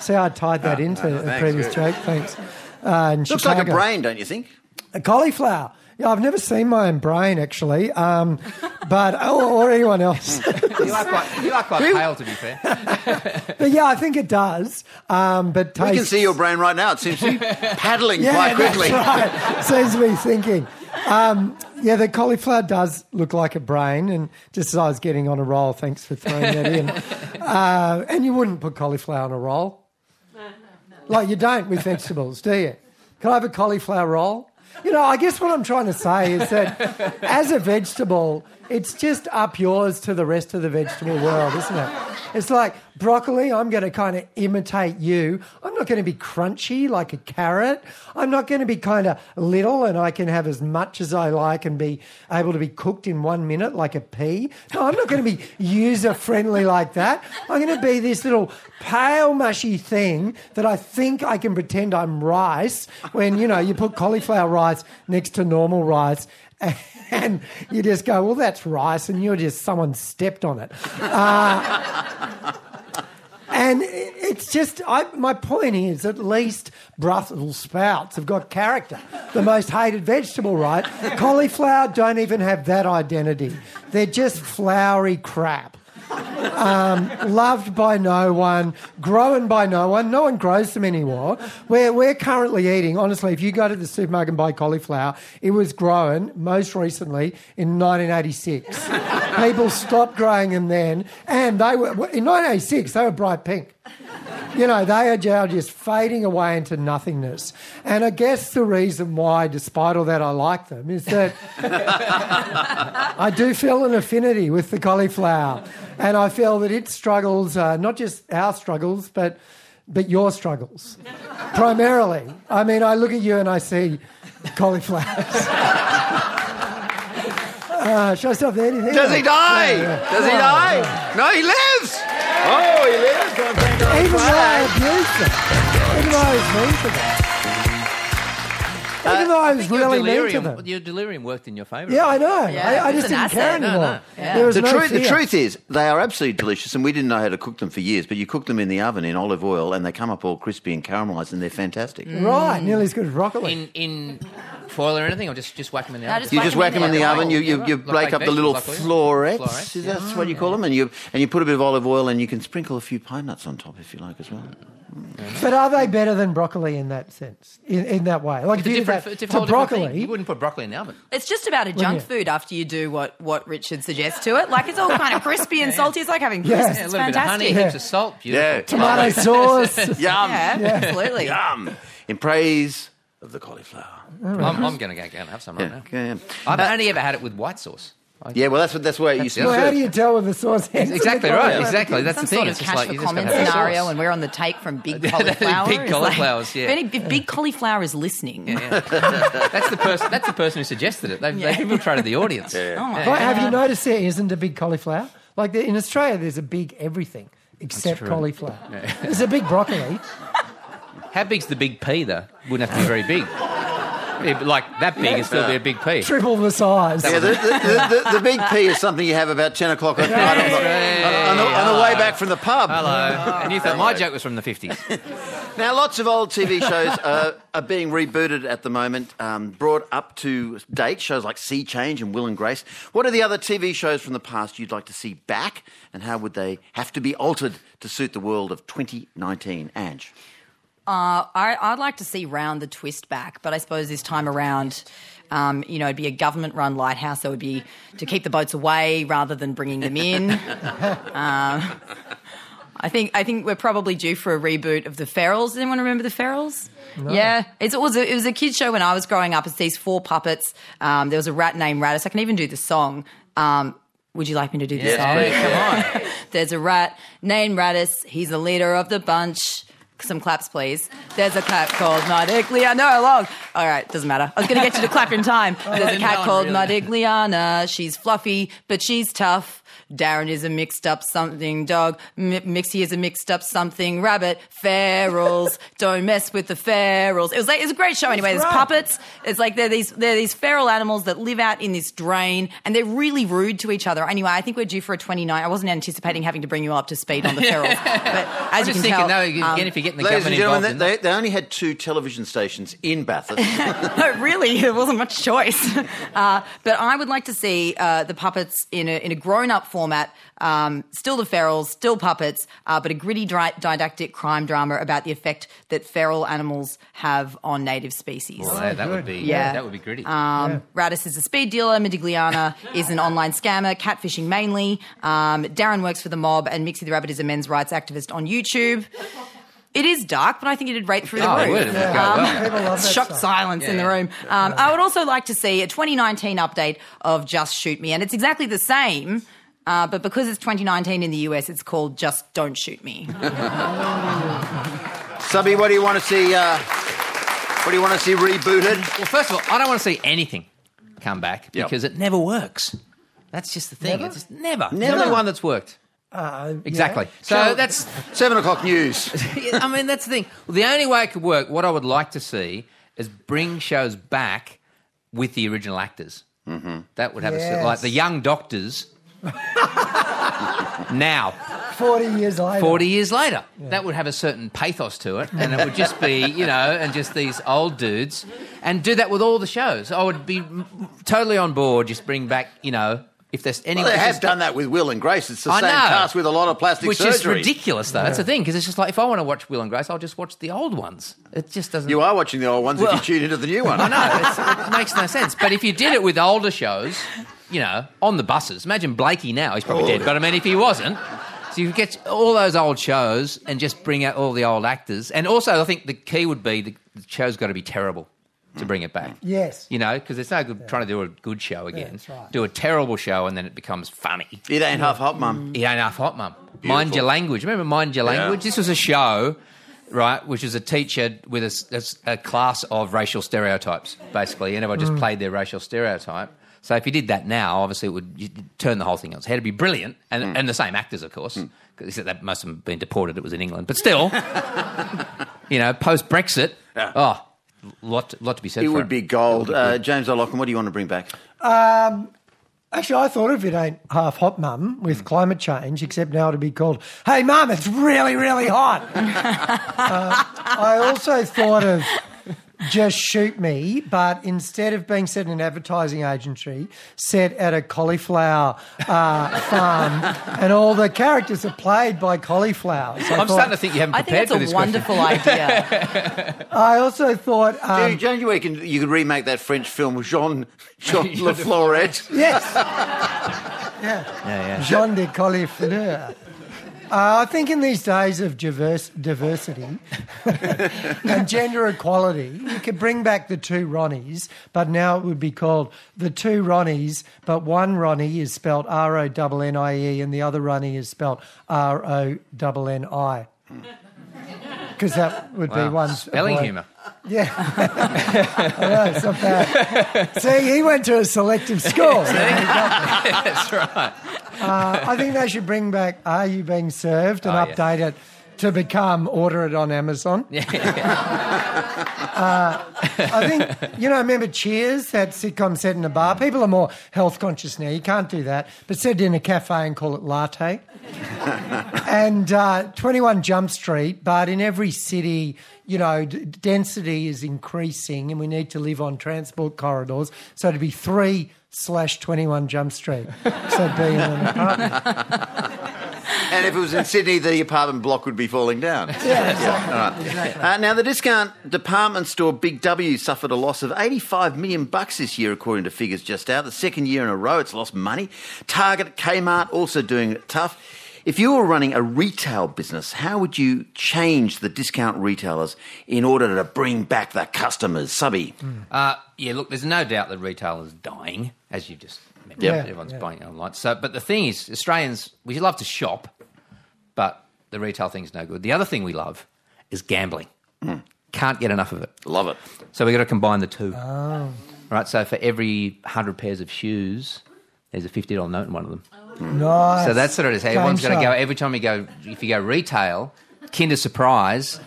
See, I tied that into a previous joke. Thanks. Uh, in Looks like a brain, don't you think? A cauliflower. Yeah, I've never seen my own brain actually, um, but or, or anyone else. You are quite, you are quite pale, to be fair. *laughs* but yeah, I think it does. Um, but We can see your brain right now. It seems to be paddling yeah, quite quickly. That's right. Seems to be thinking. Um, yeah, the cauliflower does look like a brain, and just as I was getting on a roll, thanks for throwing that in. *laughs* Uh, and you wouldn't put cauliflower on a roll, like you don't with vegetables, do you? Can I have a cauliflower roll? You know, I guess what I'm trying to say is that as a vegetable, it's just up yours to the rest of the vegetable world, isn't it? It's like broccoli, I'm going to kind of imitate you. I'm not going to be crunchy like a carrot. I'm not going to be kind of little and I can have as much as I like and be able to be cooked in one minute like a pea. No, I'm not going to be user friendly like that. I'm going to be this little pale, mushy thing that I think I can pretend I'm rice when, you know, you put cauliflower rice next to normal rice *laughs* *laughs* and you just go, well, that's rice, and you're just someone stepped on it. Uh, *laughs* and it's just, I, my point is, at least Brussels sprouts have got character. The most hated vegetable, right? Cauliflower don't even have that identity. They're just flowery crap. Um, loved by no one, grown by no one. No one grows them anymore. We're, we're currently eating, honestly, if you go to the supermarket and buy cauliflower, it was grown most recently in 1986. People stopped growing them then, and they were, in 1986, they were bright pink. You know, they are now just fading away into nothingness. And I guess the reason why, despite all that, I like them is that *laughs* I do feel an affinity with the cauliflower. And I feel that it struggles, uh, not just our struggles, but, but your struggles, primarily. I mean, I look at you and I see cauliflowers. *laughs* uh, should I stop there? do you think? Does he die? Yeah, yeah. Does he die? No, he lives. Oh, he lives. Even though I abused them. Even though I was mean to them. Even uh, though I was Your really mean to delirium, them. your delirium worked in your favour. Yeah, I know. Yeah, I, I just didn't care asset. No, anymore. no. Yeah. There was The, no truth, the truth is, they are absolutely delicious, and we didn't know how to cook them for years. But you cook them in the oven in olive oil, and they come up all crispy and caramelised, and they're fantastic. Mm. Right, nearly as good as broccoli. In in foil or anything, or just just whack them in the No, oven. just You just whack them in the the oven. oven. You you, you break up the little florets. Florets, Is that what you call them? And you and you put a bit of olive oil, and you can sprinkle a few pine nuts on top if you like as well. but are they better than broccoli in that sense? In, in that way? Like It's if you did different, that it's to whole different thing. broccoli, You wouldn't put broccoli in the oven. It's just about a junk food after you do what, what Richard suggests to it. Like it's all kind of crispy and *laughs* salty. It's like having Yeah. Christmas. Yeah, a It's little bit of honey, fantastic. heaps of salt. Beautiful. *laughs* Yeah. tomato sauce. Yum, Yeah, absolutely. yum. In praise of the cauliflower. I'm, I'm going to go and have some right Yeah, now. yeah. I've only ever had it with white sauce. I- Yeah, well, that's what that's where it used to well, how do you tell when the sauce ends? Exactly right. Exactly. That's Some the thing. sort of It's just cash like for you comment scenario, sauce. and we're on the take from big *laughs* Big cauliflower. It's like- cauliflowers, yeah. If, any, if big cauliflower is listening, Yeah. that's the person. That's the person who suggested it. They've, Yeah. they've infiltrated the audience. oh my But have you noticed there isn't a big cauliflower? Like the, in Australia, there's a big everything except true. cauliflower. There's a big broccoli. How big's the big pea though? Wouldn't have to be very big. Yeah, but like that big would still be a big pea. triple the size. Yeah, the, the, the, the, the big P is something you have about 10 o'clock at night on the, on, the, on the way back from the pub. Hello. And you thought my joke was from the fifties. *laughs* Now, lots of old TV shows uh, are being rebooted at the moment, um, brought up to date. Shows like Sea Change and Will and Grace. What are the other TV shows from the past you'd like to see back, and how would they have to be altered to suit the world of 2019? Ange. Uh, I, I'd like to see Round the Twist back, but I suppose this time around, um, you know, it'd be a government-run lighthouse. It would be to keep the boats away rather than bringing them in. um, *laughs* I think I think we're probably due for a reboot of the Ferals. Does anyone remember the Ferals? Yeah, it's, it was a, it was a kids show when I was growing up. It's these four puppets. Um, there was a rat named Rattus. I can even do the song. Um, would you like me to do song? please. Come on. *laughs* There's a rat named Rattus. He's the leader of the bunch. Some claps, please. There's a cat called Modigliana. No, long. All right, doesn't matter. I was going to get you to clap in time. *laughs* There's a cat no, called really. Modigliana. She's fluffy, but she's tough. Darren is a mixed up something dog. M- Mixie is a mixed up something rabbit. Ferals, *laughs* don't mess with the ferals. It was like it was a great show anyway. There's right. puppets. It's like they're these they're these feral animals that live out in this drain, and they're really rude to each other. Anyway, I think we're due for a 29. I wasn't anticipating having to bring you up to speed on the *laughs* ferals, but as I'm you just can thinking, tell, though, again, um, if you're getting the Ladies and government gentlemen, involved in they, they only had two television stations in Bathurst. *laughs* no, really, there wasn't much choice. *laughs* Uh, but I would like to see uh, the puppets in a, in a grown up format, um, still the ferals, still puppets, uh, but a gritty, dri- didactic crime drama about the effect that feral animals have on native species. well, that, that would be Yeah. that would be gritty. Um, Rattus is a speed dealer. Modigliana is an online scammer, catfishing mainly. Um, Darren works for the mob, and Mixie the Rabbit is a men's rights activist on YouTube. It is dark, but I think it did rate through the Oh, it roof. would. It would go Um, well. People love that Shocked stuff. silence in the Yeah. room. Um, I would also like to see a 2019 update of Just Shoot Me, and it's exactly the same. Uh, but because it's 2019 in the US, it's called Just Don't Shoot Me. *laughs* Subby, what do you want to see? Uh, what do you want to see rebooted? Well, first of all, I don't want to see anything come back Yep. because it never works. That's just the thing. Never? It's just never. It's Never? the only one that's worked. Uh, Exactly. yeah. So that's. *laughs* Seven o'clock news. I mean, that's the thing. Well, the only way it could work, what I would like to see, is bring shows back with the original actors. Mm-hmm. That would have a Yes. like the young doctors. *laughs* now, 40 years later. 40 years later. That would have a certain pathos to it, and it would just be, you know, and just these old dudes, and do that with all the shows. I would be totally on board, just bring back, you know, if there's any. Well, they have done that with Will and Grace. It's the I same know. cast with a lot of plastic Which surgery. is ridiculous, though. That's the thing, because it's just like if I want to watch Will and Grace, I'll just watch the old ones. It just doesn't. You are watching the old ones Well- if you tune into the new one. I know it's, it makes no sense. But if you did it with older shows, you know, on the buses, imagine Blakey now. He's probably dead, oh. but I mean, if he wasn't, So you get all those old shows and just bring out all the old actors. And also, I think the key would be the, the show's got to be terrible to bring it back. Yes. You know, because it's no good trying to do a good show again. that's right. Do a terrible show and then it becomes funny. It ain't half hot, mum. It ain't half hot, mum. Mind your language. Remember Mind Your Yeah. Language? This was a show, right, which was a teacher with a, s- a s- a class of racial stereotypes, basically, and everyone just mm. played their racial stereotype. So if you did that now, obviously it would you'd turn the whole thing on its head. It'd be brilliant, and, mm. and the same actors, of course, mm. because that most of them have been deported. It was in England, but still, *laughs* you know, post Brexit, oh, lot lot to be said. It for would be gold. Uh, James O'Loughlin, what do you want to bring back? Actually, I thought if it ain't half hot, mum, with climate change, except now it'd be called, "Hey, mum, it's really, really hot." *laughs* uh, I also thought of just shoot me, but instead of being set in an advertising agency, set at a cauliflower uh, *laughs* farm, and all the characters are played by cauliflowers. I I'm thought- starting to think you haven't I prepared think for that's it's a question. wonderful idea. *laughs* I also thought. Um, Do you, you reckon you could remake that French film Jean, Jean *laughs* Le Florette? yes. Yeah, yeah. Jean de Caulifleur. Uh, I think in these days of diverse, diversity *laughs* and gender equality, you could bring back the two Ronnies, but now it would be called the two Ronnies, but one Ronnie is spelled R O N N I E and the other Ronnie is spelled R O N N I. Because that would be one. Spelling humour. *laughs* Yeah. Know, it's not bad. See, he went to a selective school. *laughs* *laughs* That's right. Uh, I think they should bring back Are You Being Served and Oh, yeah. update it to become Order It on Amazon. Uh, I think, you know, remember Cheers, that sitcom set in a bar? People are more health conscious now. You can't do that. But set in a cafe and call it latte. *laughs* and uh, 21 Jump Street, but in every city, you know, d- density is increasing and we need to live on transport corridors. So it'd be 3 slash 21 Jump Street. So it'd be in an apartment. *laughs* And if it was in Sydney, the apartment block would be falling down. *laughs* Yeah, All right. Uh, now, the discount department store Big W suffered a loss of 85 million bucks this year, according to figures just out. The second year in a row, it's lost money. Target, Kmart, also doing it tough. If you were running a retail business, how would you change the discount retailers in order to bring back the customers? Subby. Uh, yeah, look, there's no doubt that retail is dying, as you just mentioned. Yeah. Everyone's Yeah. buying online. So, but the thing is, Australians, we love to shop, but the retail thing's no good. The other thing we love is gambling. Can't get enough of it. Love it. So we've got to combine the two. Right, so for every 100 pairs of shoes, there's a $50 note in one of them. Nice. So that's sort of it is. Game Everyone's going to go, every time you go, if you go retail, Kinder Surprise,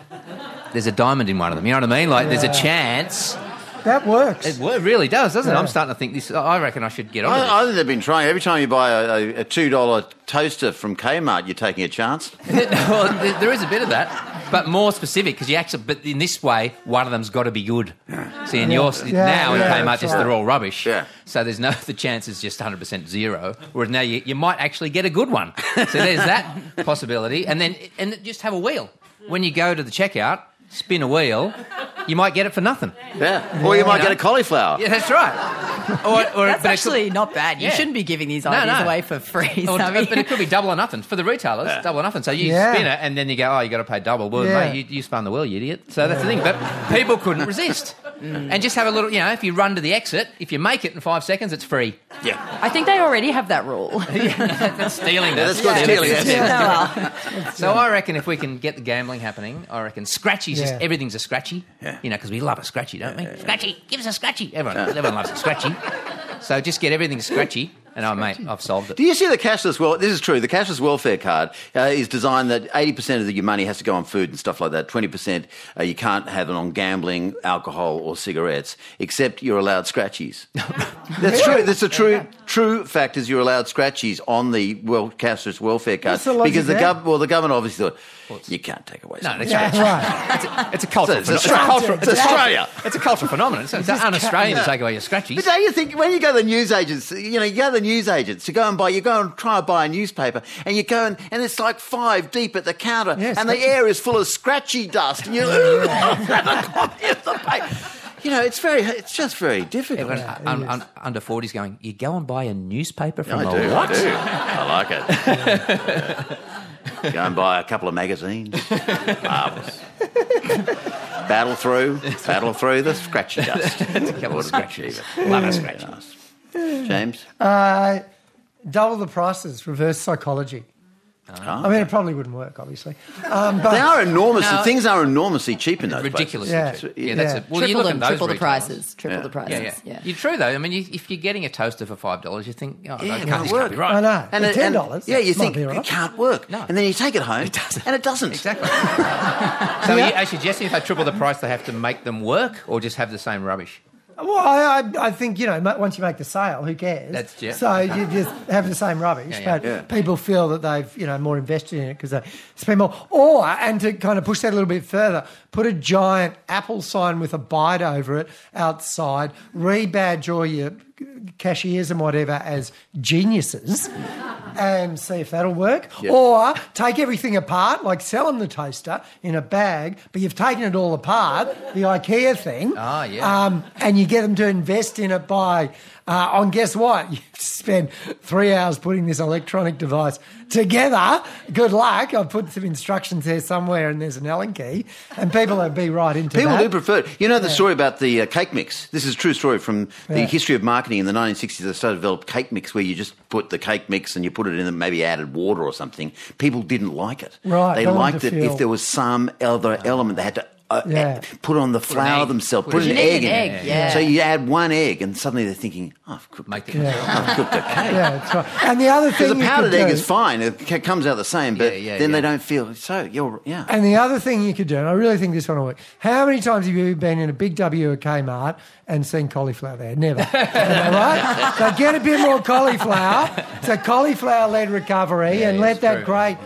there's a diamond in one of them. You know what I mean? Like, there's a chance. That works. It wo- really does, doesn't it? I'm starting to think this. I reckon I should get on. I, I think they've been trying. Every time you buy a, a, a $2 toaster from Kmart, you're taking a chance. *laughs* well, there- there is a bit of that, but more specific because you actually. But in this way, one of them's got to be good. See, in your Yeah, now in yeah, Kmart, just right. they're all rubbish. Yeah. So there's no *laughs* the chance is just 100 percent zero. Whereas now you, you might actually get a good one. So there's *laughs* that possibility, and then and just have a wheel when you go to the checkout. Spin a wheel, you might get it for nothing. Yeah. Or you might You know? get a cauliflower. Yeah, that's right. Or, or, That's but it could- actually not bad. You Yeah. shouldn't be giving these No, ideas no. away for free. Or- Sammy. but it could be double or nothing for the retailers. Double or nothing. So you Yeah. spin it, and then you go, "Oh, you got to pay double." Well, Yeah. mate, you, you spun the wheel, you idiot. So that's the thing. But people couldn't resist, Mm. and just have a little. You know, if you run to the exit, if you make it in five seconds, it's free. Yeah. I think they already have that rule. *laughs* That's stealing. Yeah, that's called stealing. Yeah, That's well, *laughs* So I reckon if we can get the gambling happening, I reckon scratchy's just everything's a scratchy. Yeah. You know, because we love a scratchy, don't we? Scratchy, give us a scratchy. Everyone, everyone loves a scratchy. So just get everything scratchy, and oh, mate, I've solved it. Do you see the cashless? Well, this is true. The cashless welfare card uh, is designed that eighty percent of your money has to go on food and stuff like that. Twenty percent uh, you can't have it on gambling, alcohol, or cigarettes. Except you're allowed scratchies. *laughs* That's true. That's a true true fact. Is you're allowed scratchies on the well, cashless welfare card What's the logic because the there? gov- well the government obviously thought you can't take away. No, something. that's Yeah, right. *laughs* It's a cultural. It's- it's a cultural. It's Australia. It's a cultural phenomenon. It's, it's un-Australian to take away your scratchies. But don't you think when you go to the news agents, you know, you go to the news agents to go and buy, you go and try and buy a newspaper, and you go and, and it's like five deep at the counter, Yes, and the air is full of scratchy dust, and you grab a copy of the paper. *laughs* you know, it's very, it's just very difficult. Everyone uh, un- un- under 40s going, you go and buy a newspaper from I a do, what? I do. *laughs* I like it. Go and buy a couple of magazines. Marvellous. battle through, battle through the scratchy dust. *laughs* couple of scratchy. Love a scratchy dust. *laughs* James? Uh, double the prices, reverse psychology. Ah. I mean, it probably wouldn't work, obviously. Um, but They are enormous. No. Things are enormously cheap in those Ridiculous. places. Yeah. Yeah, that's Yeah. it. Well, you triple look them, at those triple the prices, triple Yeah. the prices. Yeah, yeah. yeah. You're true though. I mean, you, if you're getting a toaster for five dollars, you think, oh, Yeah, no, it can't, won't this work. can't be right. I know. And For and- $10, yeah, you might think right. it can't work. No. And then you take it home, *laughs* it doesn't. and it doesn't. Exactly. *laughs* so, are you actually suggesting if they triple the price, they have to make them work, or just have the same rubbish? Well, I, I, I think you know once you make the sale, who cares? That's- yeah. So you just have the same rubbish, Yeah, yeah. but Yeah. people feel that they've you know more invested in it because they spend more. Or and to kind of push that a little bit further, put a giant Apple sign with a bite over it outside, rebadge all your cashiers and whatever as geniuses. *laughs* And see if that'll work. Or take everything apart, like sell them the toaster in a bag, but you've taken it all apart, the IKEA thing. Ah, yeah. Um, and you get them to invest in it by, uh, on guess what? *laughs* You spend three hours putting this electronic device together. Good luck. I've put some instructions there somewhere and there's an Allen key. And people will be right into it. People that. do prefer it. You know the story about the uh, cake mix? This is a true story from the Yeah. history of marketing in the 1960s. They started to develop cake mix where you just put the cake mix and you put it in and maybe added water or something. People didn't like it. Right, They they liked it feel- if there was some other element they had to. Uh, Yeah. put on the flour egg. themselves, Put put, an an egg. egg in need egg, yeah. So you add one egg, and suddenly they're thinking, "Oh, I've cooked, Make a, them. Yeah. I've cooked a cake." Yeah, that's right. And the other Because thing a you powdered could egg do- is fine; it comes out the same. But Yeah, yeah, then yeah. they don't feel so. You're yeah. And the other thing you could do, and I really think this one will work. How many times have you been in a big W or Kmart and seen cauliflower there? Never. *laughs* Right? So get a bit more cauliflower. It's a cauliflower led recovery and yeah, let that true. great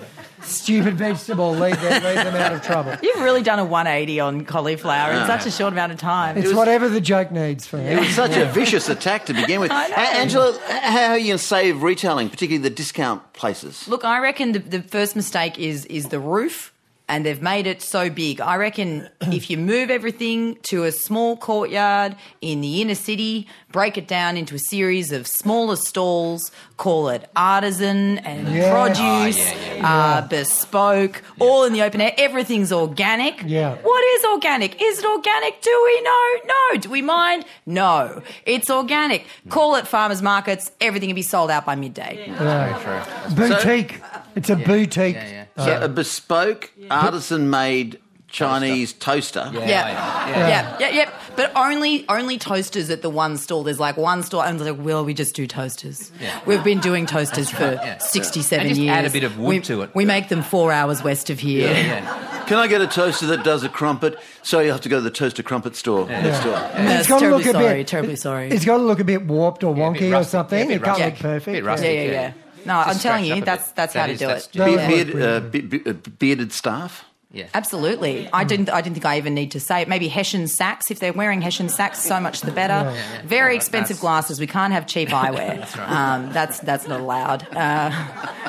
stupid vegetable lead them, lead them out of trouble. You've really done a 180 on cauliflower in ah. such a short amount of time. It's whatever the joke needs for It me. was such a vicious attack to begin with. *laughs* I know. A- Angela, how are you going to save retailing, particularly the discount places? Look, I reckon the, the first mistake is is the roof. And they've made it so big. I reckon if you move everything to a small courtyard in the inner city, break it down into a series of smaller stalls, call it artisan and Yeah. produce, Oh, yeah, yeah, Uh, bespoke, all in the open air. Everything's organic. Yeah. What is organic? Is it organic? Do we know? No. Do we mind? No. It's organic. Call it farmers markets. Everything can be sold out by midday. Yeah. Boutique. It's a boutique. Yeah, yeah. So a bespoke, artisan-made Chinese toaster. Yeah, Yeah. yeah, Yeah. yeah. yeah, yeah, But only only toasters at the one stall. There's like one stall, and it's like, well, we just do toasters. Yeah. We've been doing toasters for yeah. 67 just years. add a bit of wood we, to it. We make them four hours west of here. yeah. Can I get a toaster that does a crumpet? So you have to go to the toaster crumpet store next door. And That's it's got to terribly look a sorry, bit. terribly sorry. It's got to look a bit warped or a bit wonky or something. yeah, a bit it can't rustic. look perfect. Yeah. yeah, yeah, yeah. No, Just I'm telling you, that's that's That how to do it. Beard, would beard, work uh, be- be- uh, bearded staff. Yeah. Absolutely. I didn't. I didn't think I even need to say it. Maybe Hessian sacks. If they're wearing Hessian sacks, so much the better. Very expensive That's- glasses. We can't have cheap *laughs* eyewear. that's Um, that's that's not allowed. Uh,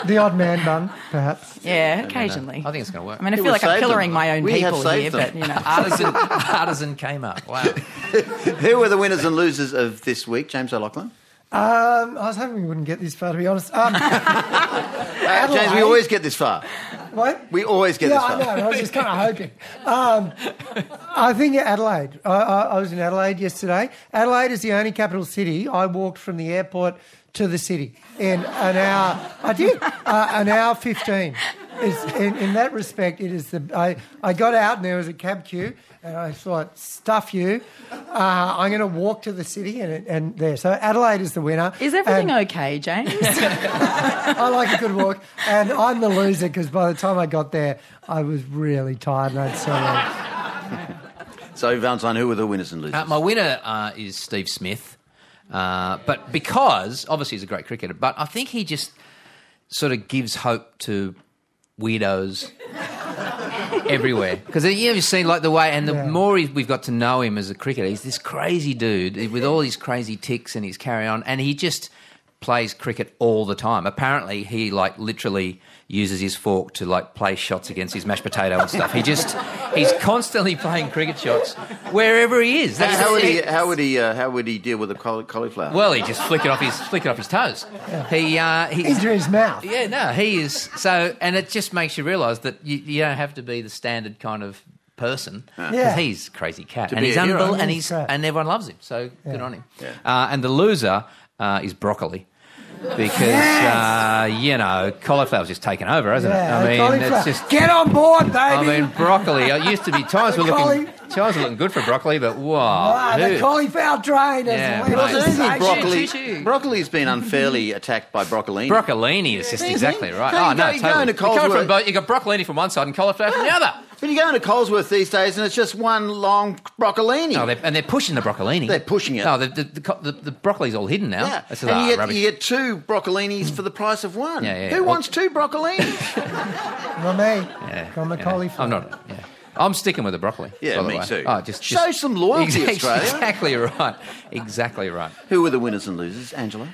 The odd man bun, perhaps. yeah, occasionally. I think it's going to work. I mean, I It feel like I'm save them. pillaring my own We have people here, them. but you know. *laughs* artisan, artisan came up. Wow. *laughs* Who were the winners and losers of this week, James O'Loughlin? Um, I was hoping we wouldn't get this far, to be honest. Um, Uh, *laughs* *laughs* James, we always get this far. what? We always get yeah, this far. I know. I was just kind of hoping. Um, I think Adelaide. I, I, I was in Adelaide yesterday. Adelaide is the only capital city. I walked from the airport to the city in an hour. I did uh, an hour fifteen. It's, in, in that respect, it is the. I, I got out and there was a cab queue, and I thought, stuff you. Uh, I'm going to walk to the city, and and there. So Adelaide is the winner. Is everything And- okay, James? *laughs* I like a good walk, and I'm the loser because by the time I got there, I was really tired and I'd so So, Valentine, who were the winners and losers? Uh, my winner uh, is Steve Smith, uh, but because obviously he's a great cricketer, but I think he just sort of gives hope to weirdos *laughs* everywhere. Because you you've seen like the way, and the Yeah. more we've got to know him as a cricketer, he's this crazy dude with all these crazy ticks and his carry on, and he just plays cricket all the time. Apparently, he like literally uses his fork to like play shots against his mashed potato and stuff. He just he's constantly playing cricket shots wherever he is. How, That's how would he? How would he? Uh, how would he deal with a cauliflower? Well, he just flick it off his flick it off his toes. He uh, he's, Into his mouth. yeah, no, he is so, and it just makes you realise that you, you don't have to be the standard kind of person because Yeah. he's crazy cat To and he's a unbel- and He's he's and everyone loves him. So good on him. Yeah. Uh, and the loser uh, is broccoli. Because uh, you know cauliflower's just taken over, hasn't Yeah, it? I mean, it's just. Get on board, baby. I mean, broccoli. It used to be *laughs* times were looking Cauli- times were looking good for broccoli, but wow, Ah, the cauliflower train has Yeah, left. Well, the isn't broccoli? Choo, choo. Broccoli's been unfairly attacked by broccolini. Broccolini is just exactly right. Can't Oh no, go- you go totally. into You come from both. You got broccolini from one side and cauliflower from the other. but you go into Colesworth these days, and it's just one long broccolini. No, they're, and they're pushing the broccolini. They're pushing it. No, the the, the, the, the broccoli's all hidden now. yeah, That's and ah, you, get, you get two broccolinis for the price of one. Yeah, yeah. Who Well- wants two broccolinis? *laughs* Not me. yeah, I'm a yeah. cauliflower. I'm not. Yeah. I'm sticking with the broccoli. Yeah, by the me way. too. Oh, just, Show just some loyalty, Exactly, Australia. Exactly right. Exactly right. Who were the winners and losers, Angela?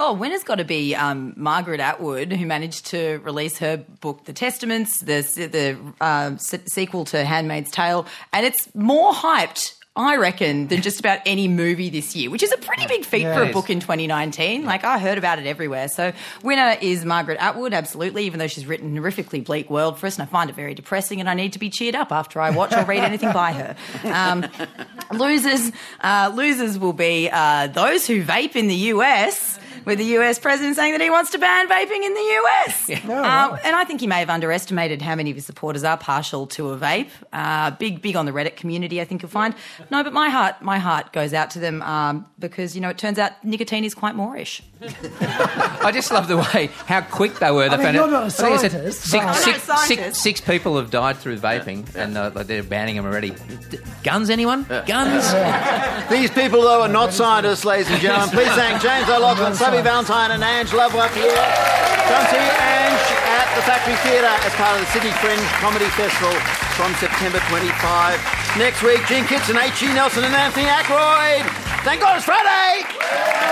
Oh, winner's got to be um, Margaret Atwood, who managed to release her book, The Testaments, the the uh, se- sequel to *Handmaid's Tale*, and it's more hyped. I reckon than just about any movie this year, which is a pretty big feat Yeah, for a book in 2019. Like I heard about it everywhere. So winner is Margaret Atwood, absolutely. Even though she's written a horrifically bleak world for us, and I find it very depressing, and I need to be cheered up after I watch or read anything by her. Um, losers, uh, losers will be uh, those who vape in the US. With the US president saying that he wants to ban vaping in the US. *laughs* Um, and I think he may have underestimated how many of his supporters are partial to a vape. Uh, big, big on the Reddit community, I think you'll find. No, but my heart, my heart goes out to them um, because, you know, it turns out nicotine is quite moreish. I just love the way how quick they were. They mean, found you're out- not a I think they said scientist, Six, but- six- not a six- six people have died through vaping, and uh, like, they're banning them already. Guns, anyone? Guns? These people, though, are not scientists, ladies and gentlemen. Please thank James O'Loughlin, Subby Valentine, and Ange Lavoipierre. Come see Ange at the Factory Theatre as part of the Sydney Fringe Comedy Festival from September 25. Next week, Jean Kittson, H.G. Nelson, and Anthony Ackroyd. Thank God it's Friday!